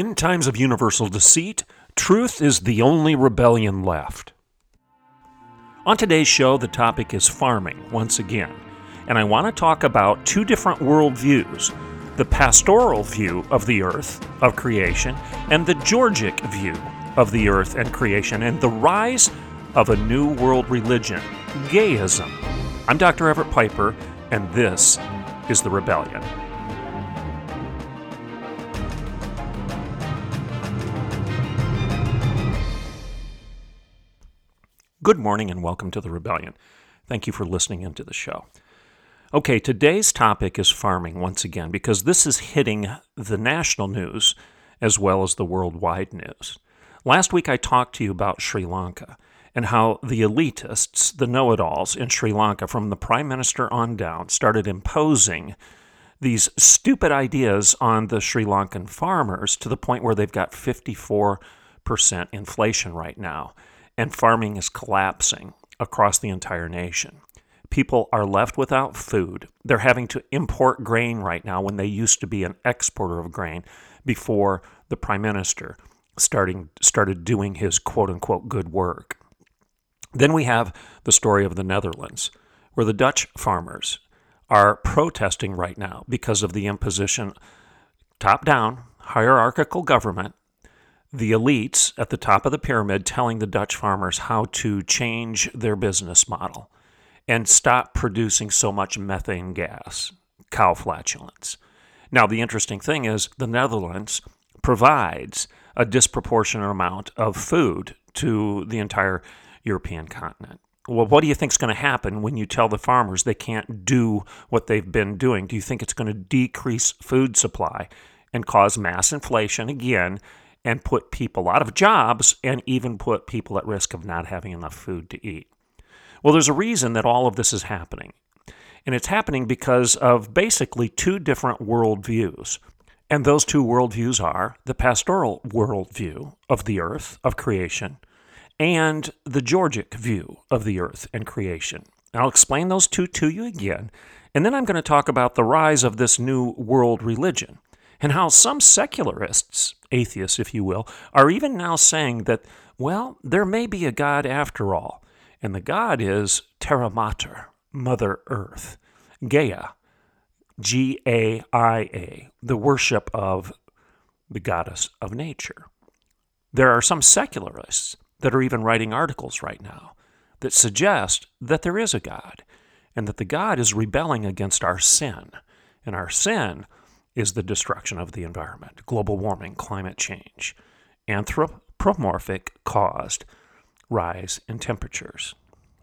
In times of universal deceit, truth is the only rebellion left. On today's show, the topic is farming once again, and I want to talk about two different worldviews the pastoral view of the earth, of creation, and the Georgic view of the earth and creation, and the rise of a new world religion, Gayism. I'm Dr. Everett Piper, and this is The Rebellion. Good morning and welcome to The Rebellion. Thank you for listening into the show. Okay, today's topic is farming once again because this is hitting the national news as well as the worldwide news. Last week I talked to you about Sri Lanka and how the elitists, the know it alls in Sri Lanka, from the prime minister on down, started imposing these stupid ideas on the Sri Lankan farmers to the point where they've got 54% inflation right now and farming is collapsing across the entire nation. People are left without food. They're having to import grain right now when they used to be an exporter of grain before the prime minister starting started doing his quote unquote good work. Then we have the story of the Netherlands, where the Dutch farmers are protesting right now because of the imposition top down hierarchical government the elites at the top of the pyramid telling the Dutch farmers how to change their business model and stop producing so much methane gas, cow flatulence. Now, the interesting thing is the Netherlands provides a disproportionate amount of food to the entire European continent. Well, what do you think is going to happen when you tell the farmers they can't do what they've been doing? Do you think it's going to decrease food supply and cause mass inflation again and put people out of jobs and even put people at risk of not having enough food to eat. Well, there's a reason that all of this is happening. And it's happening because of basically two different worldviews. And those two worldviews are the pastoral worldview of the earth, of creation, and the Georgic view of the earth and creation. And I'll explain those two to you again. And then I'm going to talk about the rise of this new world religion and how some secularists, atheists if you will, are even now saying that, well, there may be a God after all, and the God is Terra Mater, Mother Earth, Gaia, G A I A, the worship of the goddess of nature. There are some secularists that are even writing articles right now that suggest that there is a God and that the God is rebelling against our sin. And our sin is the destruction of the environment, global warming, climate change, anthropomorphic caused rise in temperatures,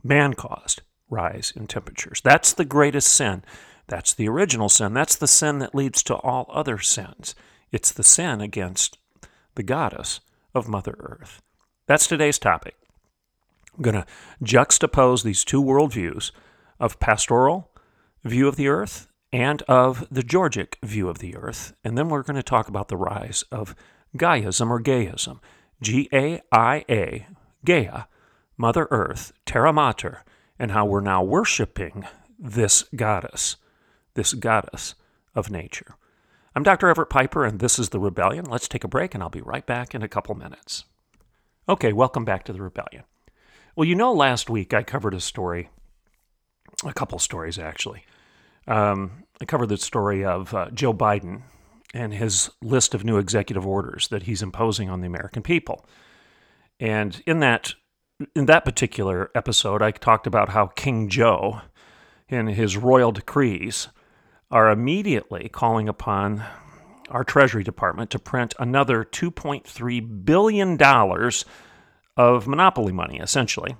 man caused rise in temperatures. That's the greatest sin. That's the original sin. That's the sin that leads to all other sins. It's the sin against the goddess of Mother Earth. That's today's topic. I'm going to juxtapose these two worldviews of pastoral view of the earth and of the Georgic view of the earth. And then we're going to talk about the rise of Gaiaism or Gayism. G A I A, Gaia, Mother Earth, Terra Mater, and how we're now worshiping this goddess, this goddess of nature. I'm Dr. Everett Piper, and this is The Rebellion. Let's take a break, and I'll be right back in a couple minutes. Okay, welcome back to The Rebellion. Well, you know, last week I covered a story, a couple stories actually, um, I covered the story of uh, Joe Biden and his list of new executive orders that he's imposing on the American people. And in that in that particular episode, I talked about how King Joe and his royal decrees are immediately calling upon our Treasury Department to print another $2.3 billion of monopoly money, essentially,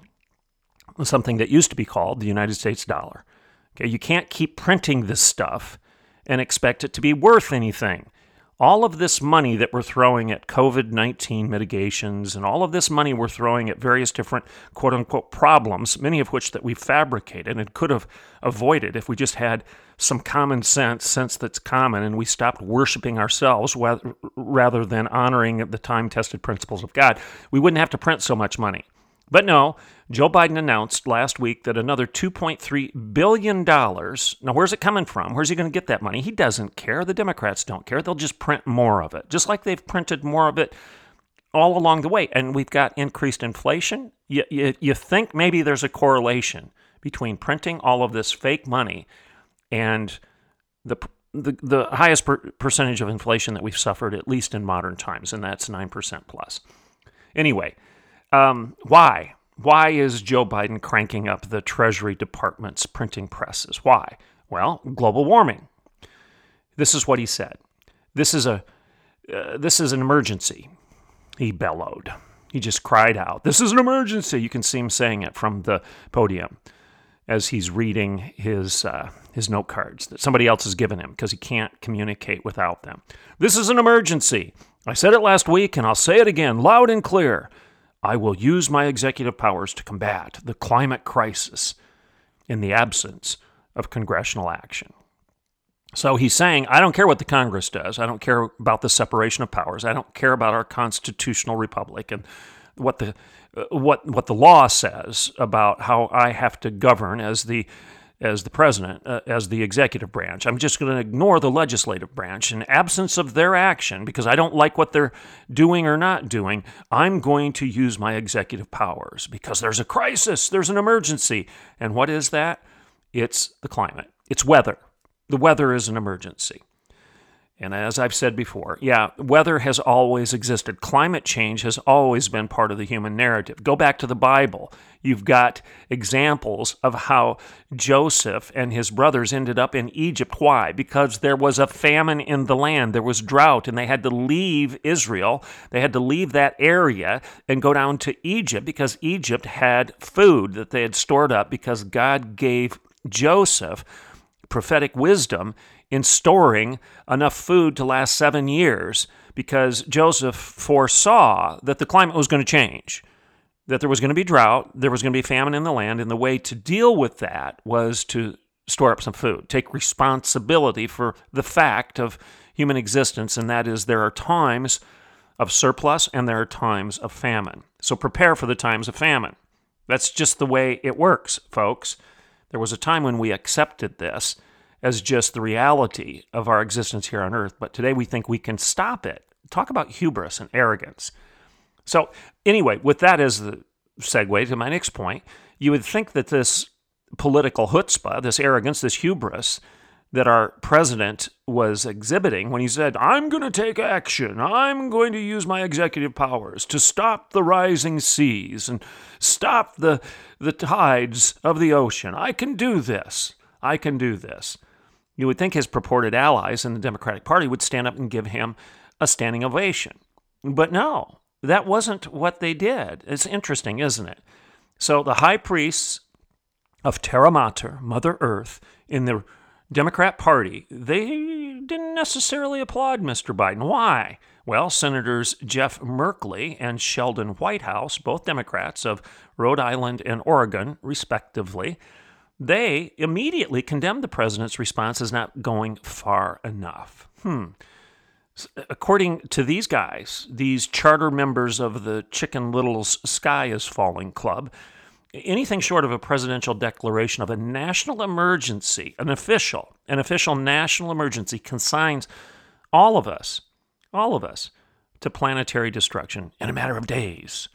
something that used to be called the United States dollar. Okay, you can't keep printing this stuff and expect it to be worth anything. all of this money that we're throwing at COVID 19 mitigations and all of this money we're throwing at various different quote unquote problems, many of which that we fabricated and could have avoided if we just had some common sense, sense that's common, and we stopped worshiping ourselves rather than honoring the time tested principles of God, we wouldn't have to print so much money. But no, Joe Biden announced last week that another $2.3 billion. Now, where's it coming from? Where's he going to get that money? He doesn't care. The Democrats don't care. They'll just print more of it, just like they've printed more of it all along the way. And we've got increased inflation. You, you, you think maybe there's a correlation between printing all of this fake money and the the, the highest per- percentage of inflation that we've suffered, at least in modern times, and that's 9% plus. Anyway, um, why? Why is Joe Biden cranking up the Treasury Department's printing presses? Why? Well, global warming. This is what he said. This is a uh, this is an emergency. He bellowed. He just cried out, "This is an emergency!" You can see him saying it from the podium as he's reading his uh, his note cards that somebody else has given him because he can't communicate without them. This is an emergency. I said it last week, and I'll say it again, loud and clear. I will use my executive powers to combat the climate crisis in the absence of congressional action. So he's saying, I don't care what the Congress does. I don't care about the separation of powers. I don't care about our constitutional republic and what the uh, what what the law says about how I have to govern as the as the president, uh, as the executive branch. I'm just going to ignore the legislative branch. In absence of their action, because I don't like what they're doing or not doing, I'm going to use my executive powers because there's a crisis, there's an emergency. And what is that? It's the climate, it's weather. The weather is an emergency. And as I've said before, yeah, weather has always existed. Climate change has always been part of the human narrative. Go back to the Bible. You've got examples of how Joseph and his brothers ended up in Egypt. Why? Because there was a famine in the land, there was drought, and they had to leave Israel. They had to leave that area and go down to Egypt because Egypt had food that they had stored up because God gave Joseph prophetic wisdom in storing enough food to last seven years because Joseph foresaw that the climate was going to change, that there was going to be drought, there was going to be famine in the land, and the way to deal with that was to store up some food, take responsibility for the fact of human existence, and that is there are times of surplus and there are times of famine. So prepare for the times of famine. That's just the way it works, folks. There was a time when we accepted this as just the reality of our existence here on earth, but today we think we can stop it. Talk about hubris and arrogance. So, anyway, with that as the segue to my next point, you would think that this political chutzpah, this arrogance, this hubris that our president was exhibiting when he said, I'm going to take action. I'm going to use my executive powers to stop the rising seas and stop the, the tides of the ocean. I can do this. I can do this. You would think his purported allies in the Democratic Party would stand up and give him a standing ovation. But no, that wasn't what they did. It's interesting, isn't it? So the high priests of Terra Mater, Mother Earth, in the Democrat Party, they didn't necessarily applaud Mr. Biden. Why? Well, Senators Jeff Merkley and Sheldon Whitehouse, both Democrats of Rhode Island and Oregon, respectively, they immediately condemned the president's response as not going far enough. Hmm. According to these guys, these charter members of the Chicken Little's Sky is Falling Club, anything short of a presidential declaration of a national emergency, an official, an official national emergency consigns all of us, all of us, to planetary destruction in a matter of days.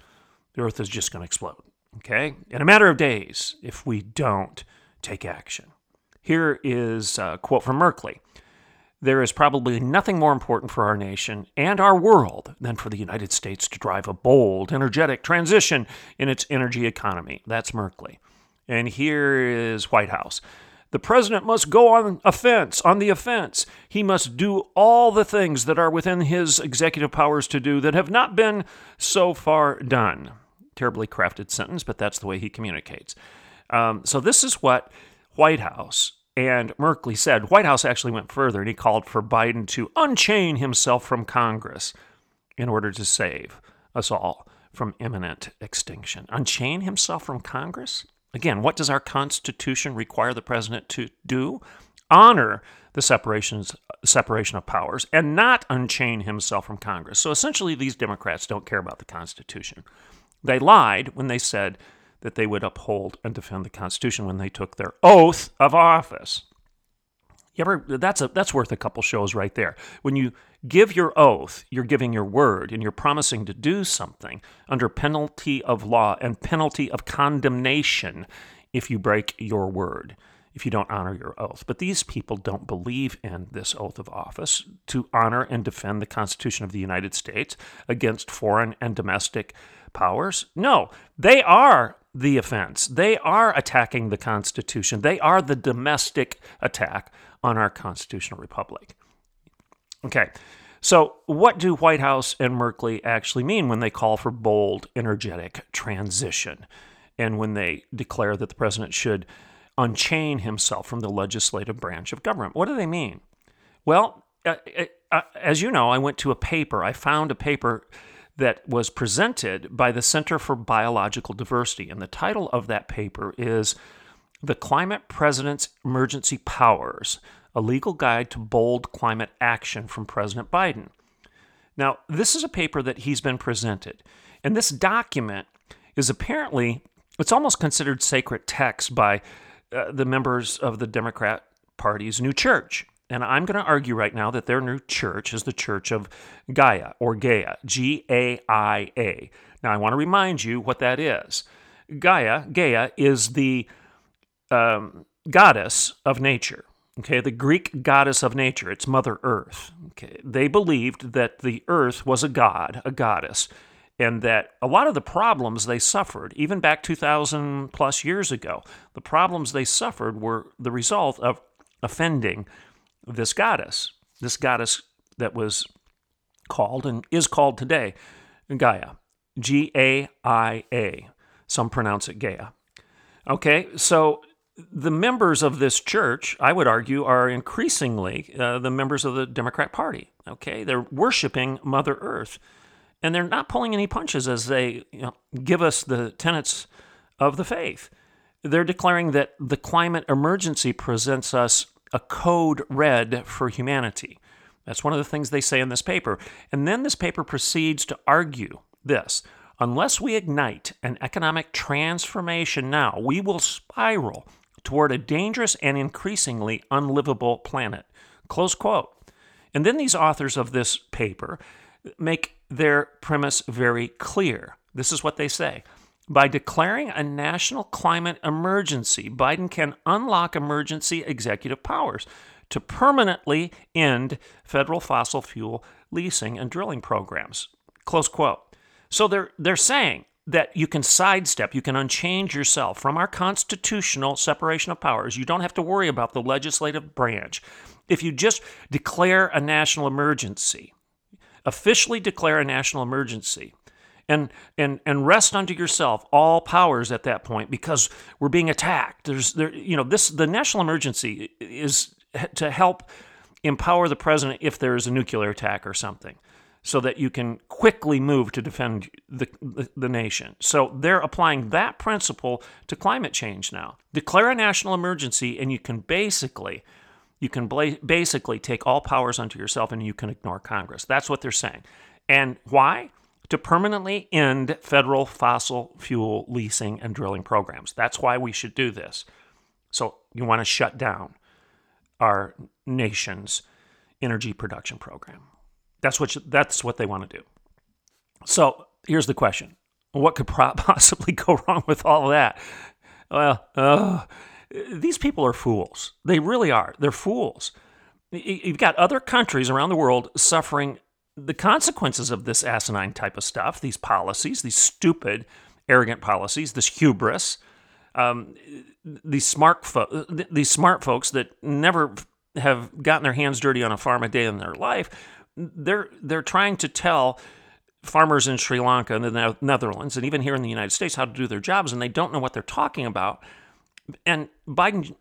The Earth is just going to explode. Okay? In a matter of days, if we don't take action. Here is a quote from Merkley There is probably nothing more important for our nation and our world than for the United States to drive a bold, energetic transition in its energy economy. That's Merkley. And here is Whitehouse. The president must go on offense, on the offense. He must do all the things that are within his executive powers to do that have not been so far done terribly crafted sentence, but that's the way he communicates. Um, so this is what Whitehouse and Merkley said, Whitehouse actually went further and he called for Biden to unchain himself from Congress in order to save us all from imminent extinction. Unchain himself from Congress? Again, what does our Constitution require the president to do? Honor the separations, separation of powers and not unchain himself from Congress. So essentially, these Democrats don't care about the Constitution. They lied when they said that they would uphold and defend the Constitution when they took their oath of office. You ever that's a that's worth a couple shows right there. When you give your oath, you're giving your word and you're promising to do something under penalty of law and penalty of condemnation if you break your word, if you don't honor your oath. But these people don't believe in this oath of office to honor and defend the Constitution of the United States against foreign and domestic powers. No, they are the offense. They are attacking the Constitution. They are the domestic attack on our constitutional republic. Okay, so what do Whitehouse and Merkley actually mean when they call for bold, energetic transition and when they declare that the president should unchain himself from the legislative branch of government? What do they mean? Well, uh, uh, as you know, I went to a paper, I found a paper that was presented by the Center for Biological Diversity. And the title of that paper is The Climate President's Emergency Powers A Legal Guide to Bold Climate Action from President Biden. Now, this is a paper that he's been presented. And this document is apparently, it's almost considered sacred text by uh, the members of the Democrat Party's new church. And I'm going to argue right now that their new church is the Church of Gaia or Gaia, G A I A. Now, I want to remind you what that is. Gaia, Gaia is the um, goddess of nature. Okay, the Greek goddess of nature. It's Mother Earth. Okay, they believed that the Earth was a god, a goddess, and that a lot of the problems they suffered, even back 2,000 plus years ago, the problems they suffered were the result of offending this goddess, this goddess that was called and is called today Gaia, G A I A. Some pronounce it Gaia. Okay, so the members of this church, I would argue, are increasingly uh, the members of the Democrat Party. Okay, they're worshiping Mother Earth, and they're not pulling any punches as they you know, give us the tenets of the faith. They're declaring that the climate emergency presents us a code red for humanity. That's one of the things they say in this paper. And then this paper proceeds to argue this unless we ignite an economic transformation now, we will spiral toward a dangerous and increasingly unlivable planet. Close quote. And then these authors of this paper make their premise very clear. This is what they say by declaring a national climate emergency, Biden can unlock emergency executive powers to permanently end federal fossil fuel leasing and drilling programs. Close quote. So they're they're saying that you can sidestep, you can unchange yourself from our constitutional separation of powers. You don't have to worry about the legislative branch. If you just declare a national emergency, officially declare a national emergency, and and and rest unto yourself all powers at that point because we're being attacked there's there you know this the national emergency is to help empower the president if there is a nuclear attack or something so that you can quickly move to defend the, the, the, nation. So they're applying that principle to climate change now. Declare a national emergency, and you can basically you can bla- basically take all powers unto yourself, and you can ignore Congress. That's what they're saying. And why? To permanently end federal fossil fuel leasing and drilling programs. That's why we should do this. So, you want to shut down our nation's energy production program. That's what you, that's what they want to do. So, here's the question. What could possibly go wrong with all that? Well, uh, these people are fools. They really are. They're fools. You've got other countries around the world suffering the consequences of this asinine type of stuff, these policies, these stupid, arrogant policies, this hubris, um, these smart fo- these smart folks that never have gotten their hands dirty on a farm a day in their life, they're they're trying to tell farmers in Sri Lanka and the Netherlands and even here in the United States how to do their jobs, and they don't know what they're talking about. And Biden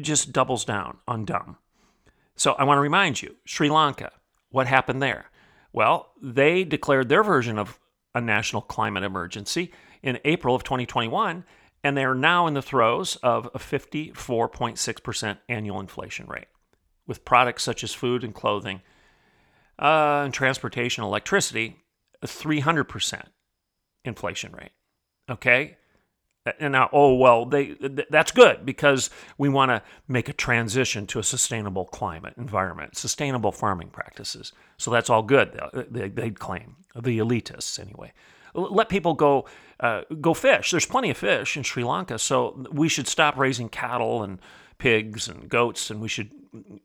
just doubles down on dumb. So I want to remind you Sri Lanka, what happened there? Well, they declared their version of a national climate emergency in April of 2021, and they are now in the throes of a 54.6% annual inflation rate, with products such as food and clothing uh, and transportation, electricity, a 300% inflation rate. Okay? And now, oh well, they that's good because we want to make a transition to a sustainable climate environment, sustainable farming practices. So that's all good. They, would claim the elitists anyway. Let people go uh, go fish. There's plenty of fish in Sri Lanka, so we should stop raising cattle and pigs and goats, and we should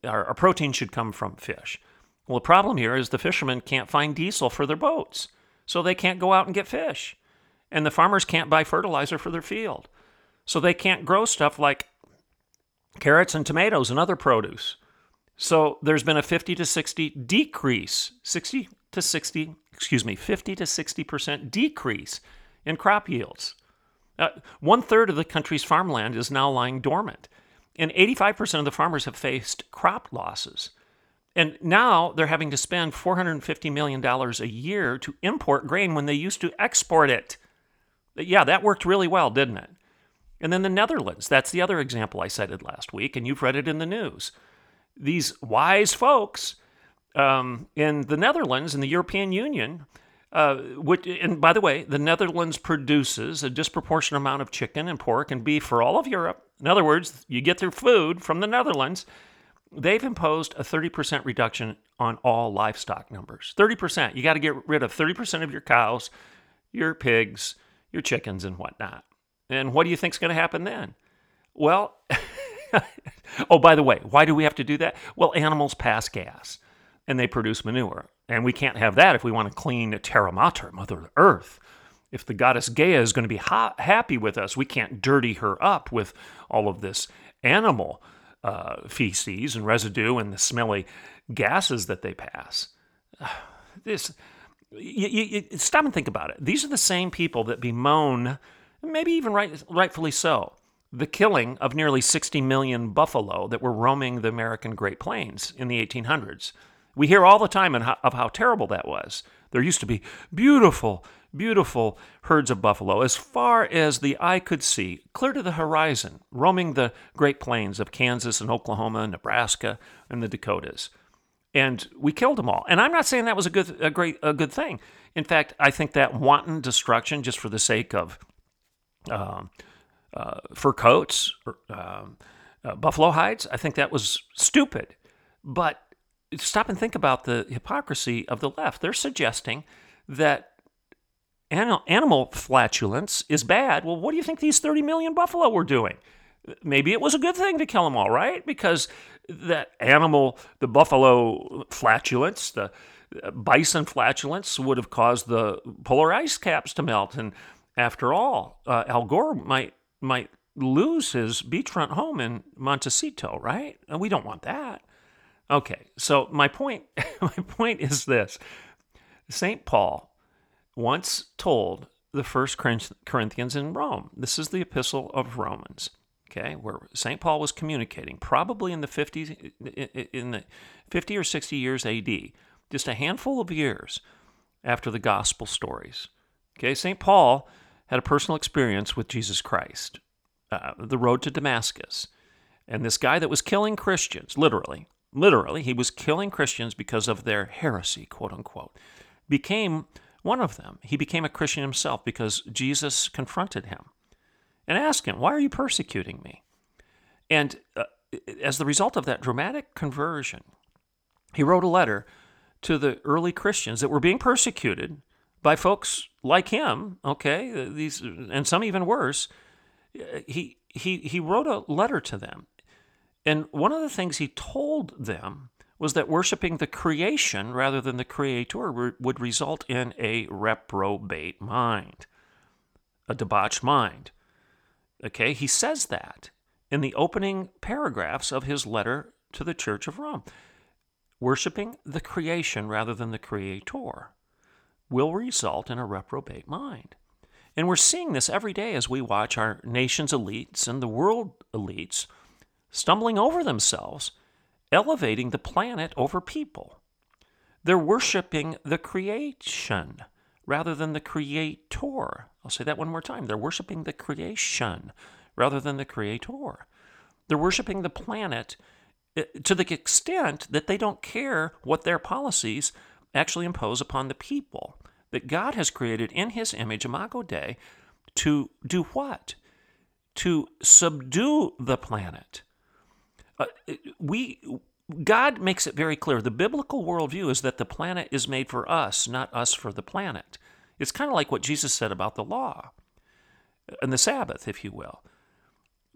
our, our protein should come from fish. Well, the problem here is the fishermen can't find diesel for their boats, so they can't go out and get fish. And the farmers can't buy fertilizer for their field. So they can't grow stuff like carrots and tomatoes and other produce. So there's been a 50 to 60 decrease, 60 to 60, excuse me, 50 to 60% decrease in crop yields. Uh, one third of the country's farmland is now lying dormant, and 85% of the farmers have faced crop losses. And now they're having to spend $450 million a year to import grain when they used to export it. Yeah, that worked really well, didn't it? And then the Netherlands, that's the other example I cited last week, and you've read it in the news. These wise folks um, in the Netherlands, in the European Union, uh, which, and by the way, the Netherlands produces a disproportionate amount of chicken and pork and beef for all of Europe. In other words, you get their food from the Netherlands they've imposed a 30% reduction on all livestock numbers. 30%. You got to get rid of 30% of your cows, your pigs, your chickens, and whatnot. And what do you think's going to happen then? Well, oh, by the way, why do we have to do that? Well, animals pass gas and they produce manure. And we can't have that if we want to clean Terra Mater, Mother Earth. If the goddess Gaia is going to be ha- happy with us, we can't dirty her up with all of this animal uh, feces and residue and the smelly gases that they pass. This, you, you, you, stop and think about it. These are the same people that bemoan, maybe even right, rightfully so, the killing of nearly 60 million buffalo that were roaming the American Great Plains in the 1800s. We hear all the time of how terrible that was. There used to be beautiful, beautiful herds of buffalo as far as the eye could see, clear to the horizon, roaming the Great Plains of Kansas and Oklahoma, Nebraska, and the Dakotas. And we killed them all. And I'm not saying that was a good, a great, a good thing. In fact, I think that wanton destruction, just for the sake of uh, uh, fur coats, or, uh, uh, buffalo hides, I think that was stupid. But stop and think about the hypocrisy of the left. They're suggesting that animal flatulence is bad. Well, what do you think these 30 million buffalo were doing? Maybe it was a good thing to kill them all, right? Because that animal, the buffalo flatulence, the bison flatulence would have caused the polar ice caps to melt. And after all, uh, Al Gore might might lose his beachfront home in Montecito, right? And we don't want that. Okay, so my point my point is this. St. Paul once told the first Corinthians in Rome. This is the epistle of Romans, okay, where St. Paul was communicating, probably in the 50 in the 50 or 60 years AD, just a handful of years after the gospel stories. Okay, St. Paul had a personal experience with Jesus Christ, uh, the road to Damascus. And this guy that was killing Christians, literally, literally, he was killing Christians because of their heresy, quote unquote, became one of them, he became a Christian himself because Jesus confronted him and ask him, Why are you persecuting me? And uh, as the result of that dramatic conversion, he wrote a letter to the early Christians that were being persecuted by folks like him, okay, these and some even worse. He he he wrote a letter to them. And one of the things he told them was that worshiping the creation rather than the creator would result in a reprobate mind, a debauched mind. Okay, he says that in the opening paragraphs of his letter to the Church of Rome. Worshipping the creation rather than the creator will result in a reprobate mind. And we're seeing this every day as we watch our nation's elites and the world elites stumbling over themselves, elevating the planet over people. They're worshiping the creation rather than the creator. I'll say that one more time. They're worshiping the creation rather than the creator. They're worshiping the planet eh, to the extent that they don't care what their policies actually impose upon the people that God has created in his image, Imago Dei, to do what? To subdue the planet. Uh, we God makes it very clear. The biblical worldview is that the planet is made for us, not us for the planet. It's kind of like what Jesus said about the law and the Sabbath, if you will.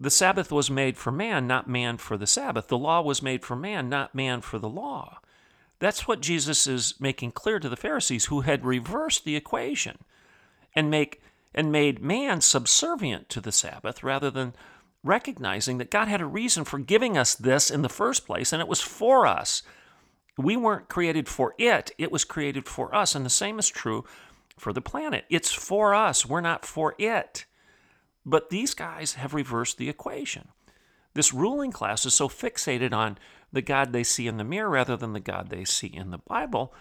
The Sabbath was made for man, not man for the Sabbath. The law was made for man, not man for the law. That's what Jesus is making clear to the Pharisees who had reversed the equation and make and made man subservient to the Sabbath rather than recognizing that God had a reason for giving us this in the first place, and it was for us. We weren't created for it, it was created for us. And the same is true for the planet. It's for us, we're not for it. But these guys have reversed the equation. This ruling class is so fixated on the God they see in the mirror rather than the God they see in the Bible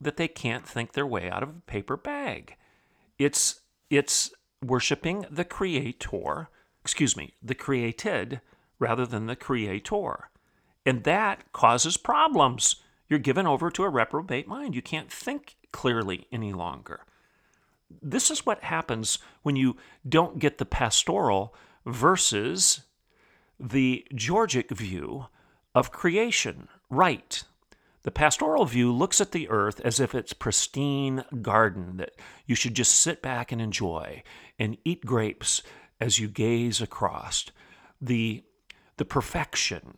that they can't think their way out of a paper bag. It's it's worshiping the creator excuse me, the created rather than the creator. And that causes problems. You're given over to a reprobate mind. You can't think clearly any longer. This is what happens when you don't get the pastoral versus the Georgic view of creation right. The pastoral view looks at the earth as if it's pristine garden that you should just sit back and enjoy and eat grapes as you gaze across the, the perfection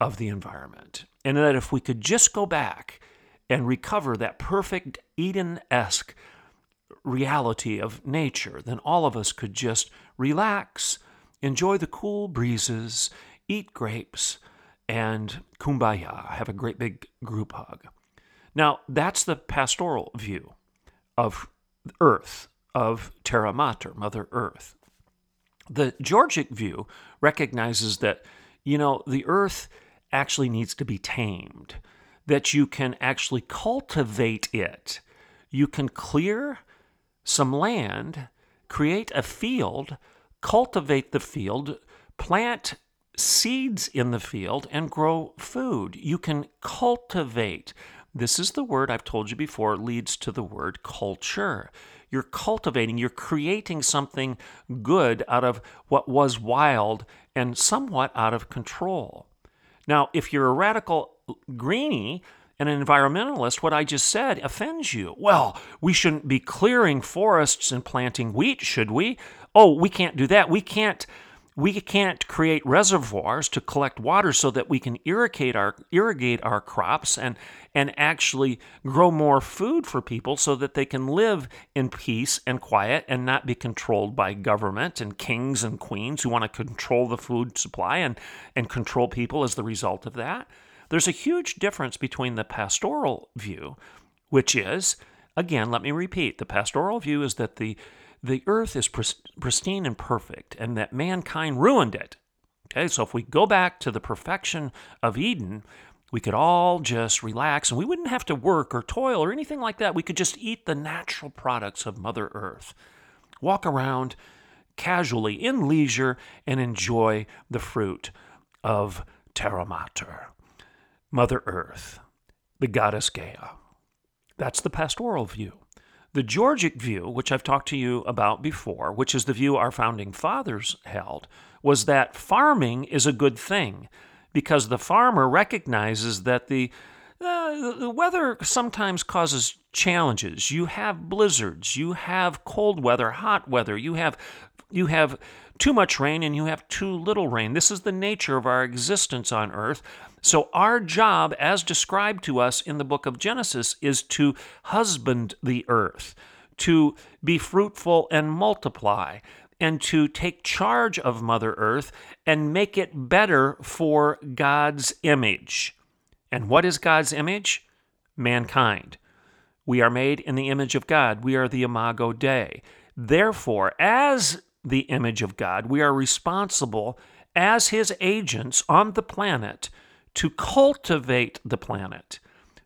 of the environment. And that if we could just go back and recover that perfect Eden esque reality of nature, then all of us could just relax, enjoy the cool breezes, eat grapes, and kumbaya, have a great big group hug. Now, that's the pastoral view of Earth, of Terra Mater, Mother Earth. The Georgic view recognizes that, you know, the earth actually needs to be tamed, that you can actually cultivate it. You can clear some land, create a field, cultivate the field, plant seeds in the field, and grow food. You can cultivate. This is the word I've told you before, leads to the word culture. You're cultivating, you're creating something good out of what was wild and somewhat out of control. Now, if you're a radical greenie and an environmentalist, what I just said offends you. Well, we shouldn't be clearing forests and planting wheat, should we? Oh, we can't do that. We can't we can't create reservoirs to collect water so that we can irrigate our irrigate our crops and and actually grow more food for people so that they can live in peace and quiet and not be controlled by government and kings and queens who want to control the food supply and and control people as the result of that. There's a huge difference between the pastoral view, which is again, let me repeat, the pastoral view is that the the earth is pristine and perfect, and that mankind ruined it. Okay, so if we go back to the perfection of Eden, we could all just relax and we wouldn't have to work or toil or anything like that. We could just eat the natural products of Mother Earth, walk around casually in leisure, and enjoy the fruit of Terra Mater, Mother Earth, the goddess Gaia. That's the pastoral view. The Georgic view, which I've talked to you about before, which is the view our founding fathers held, was that farming is a good thing because the farmer recognizes that the uh, the weather sometimes causes challenges. You have blizzards, you have cold weather, hot weather, you have you have too much rain and you have too little rain. This is the nature of our existence on earth. So, our job, as described to us in the book of Genesis, is to husband the earth, to be fruitful and multiply, and to take charge of Mother Earth and make it better for God's image. And what is God's image? Mankind. We are made in the image of God. We are the Imago Dei. Therefore, as the image of God, we are responsible as his agents on the planet to cultivate the planet,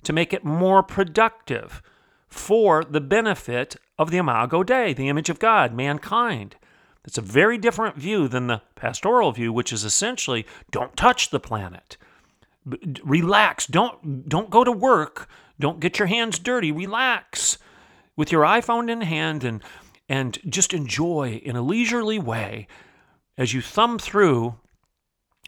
to make it more productive for the benefit of the Imago Dei, the image of God, mankind. It's a very different view than the pastoral view, which is essentially don't touch the planet. Relax. Don't don't go to work. Don't get your hands dirty. Relax with your iPhone in hand and and just enjoy in a leisurely way as you thumb through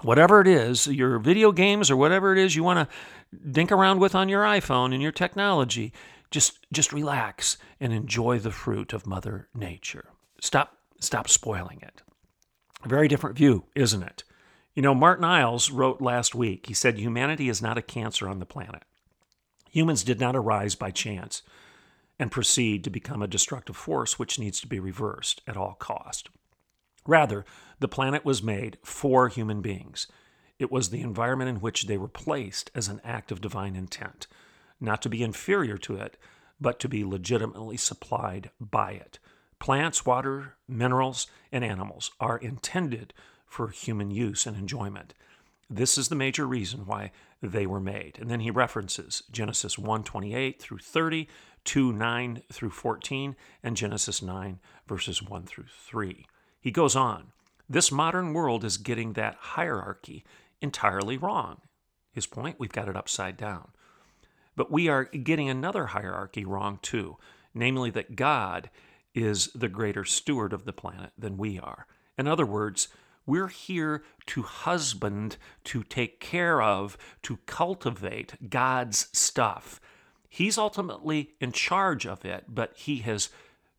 whatever it is, your video games or whatever it is you want to dink around with on your iPhone and your technology. Just just relax and enjoy the fruit of Mother Nature. Stop stop spoiling it. A very different view, isn't it? You know, Martin Iles wrote last week, he said, Humanity is not a cancer on the planet. Humans did not arise by chance and proceed to become a destructive force which needs to be reversed at all cost. Rather, the planet was made for human beings. It was the environment in which they were placed as an act of divine intent, not to be inferior to it, but to be legitimately supplied by it. Plants, water, minerals, and animals are intended for human use and enjoyment. This is the major reason why they were made. And then he references Genesis 1:28 through 30, 2 9 through 14, and Genesis 9 verses 1 through 3. He goes on, this modern world is getting that hierarchy entirely wrong. His point, we've got it upside down. But we are getting another hierarchy wrong too, namely that God is the greater steward of the planet than we are. In other words, we're here to husband, to take care of, to cultivate God's stuff. He's ultimately in charge of it, but He has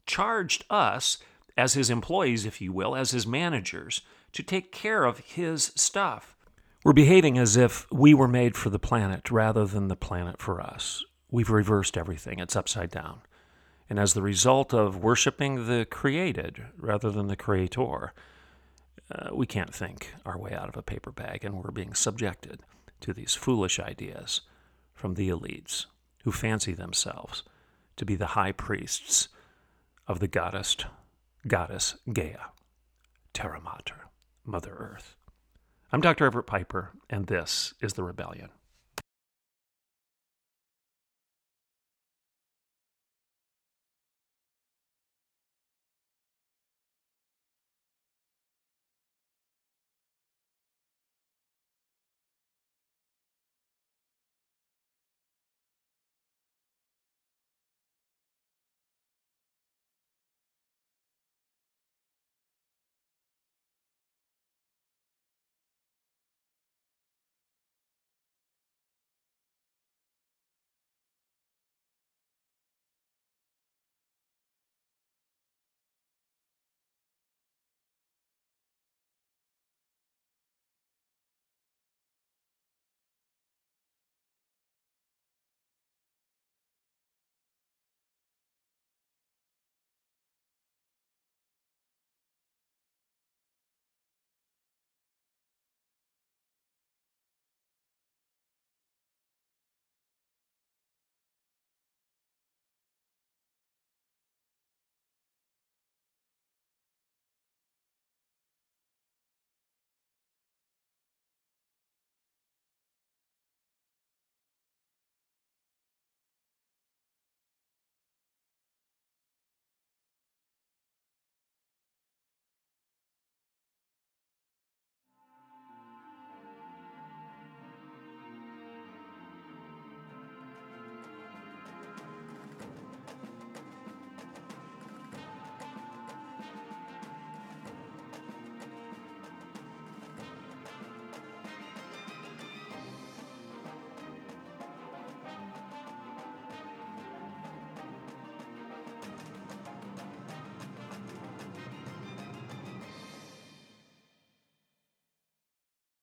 charged us as His employees, if you will, as His managers, to take care of His stuff. We're behaving as if we were made for the planet rather than the planet for us. We've reversed everything, it's upside down. And as the result of worshiping the created rather than the creator, uh, we can't think our way out of a paper bag, and we're being subjected to these foolish ideas from the elites who fancy themselves to be the high priests of the goddess, goddess Gaia, Terra Mater, Mother Earth. I'm Dr. Everett Piper, and this is The Rebellion.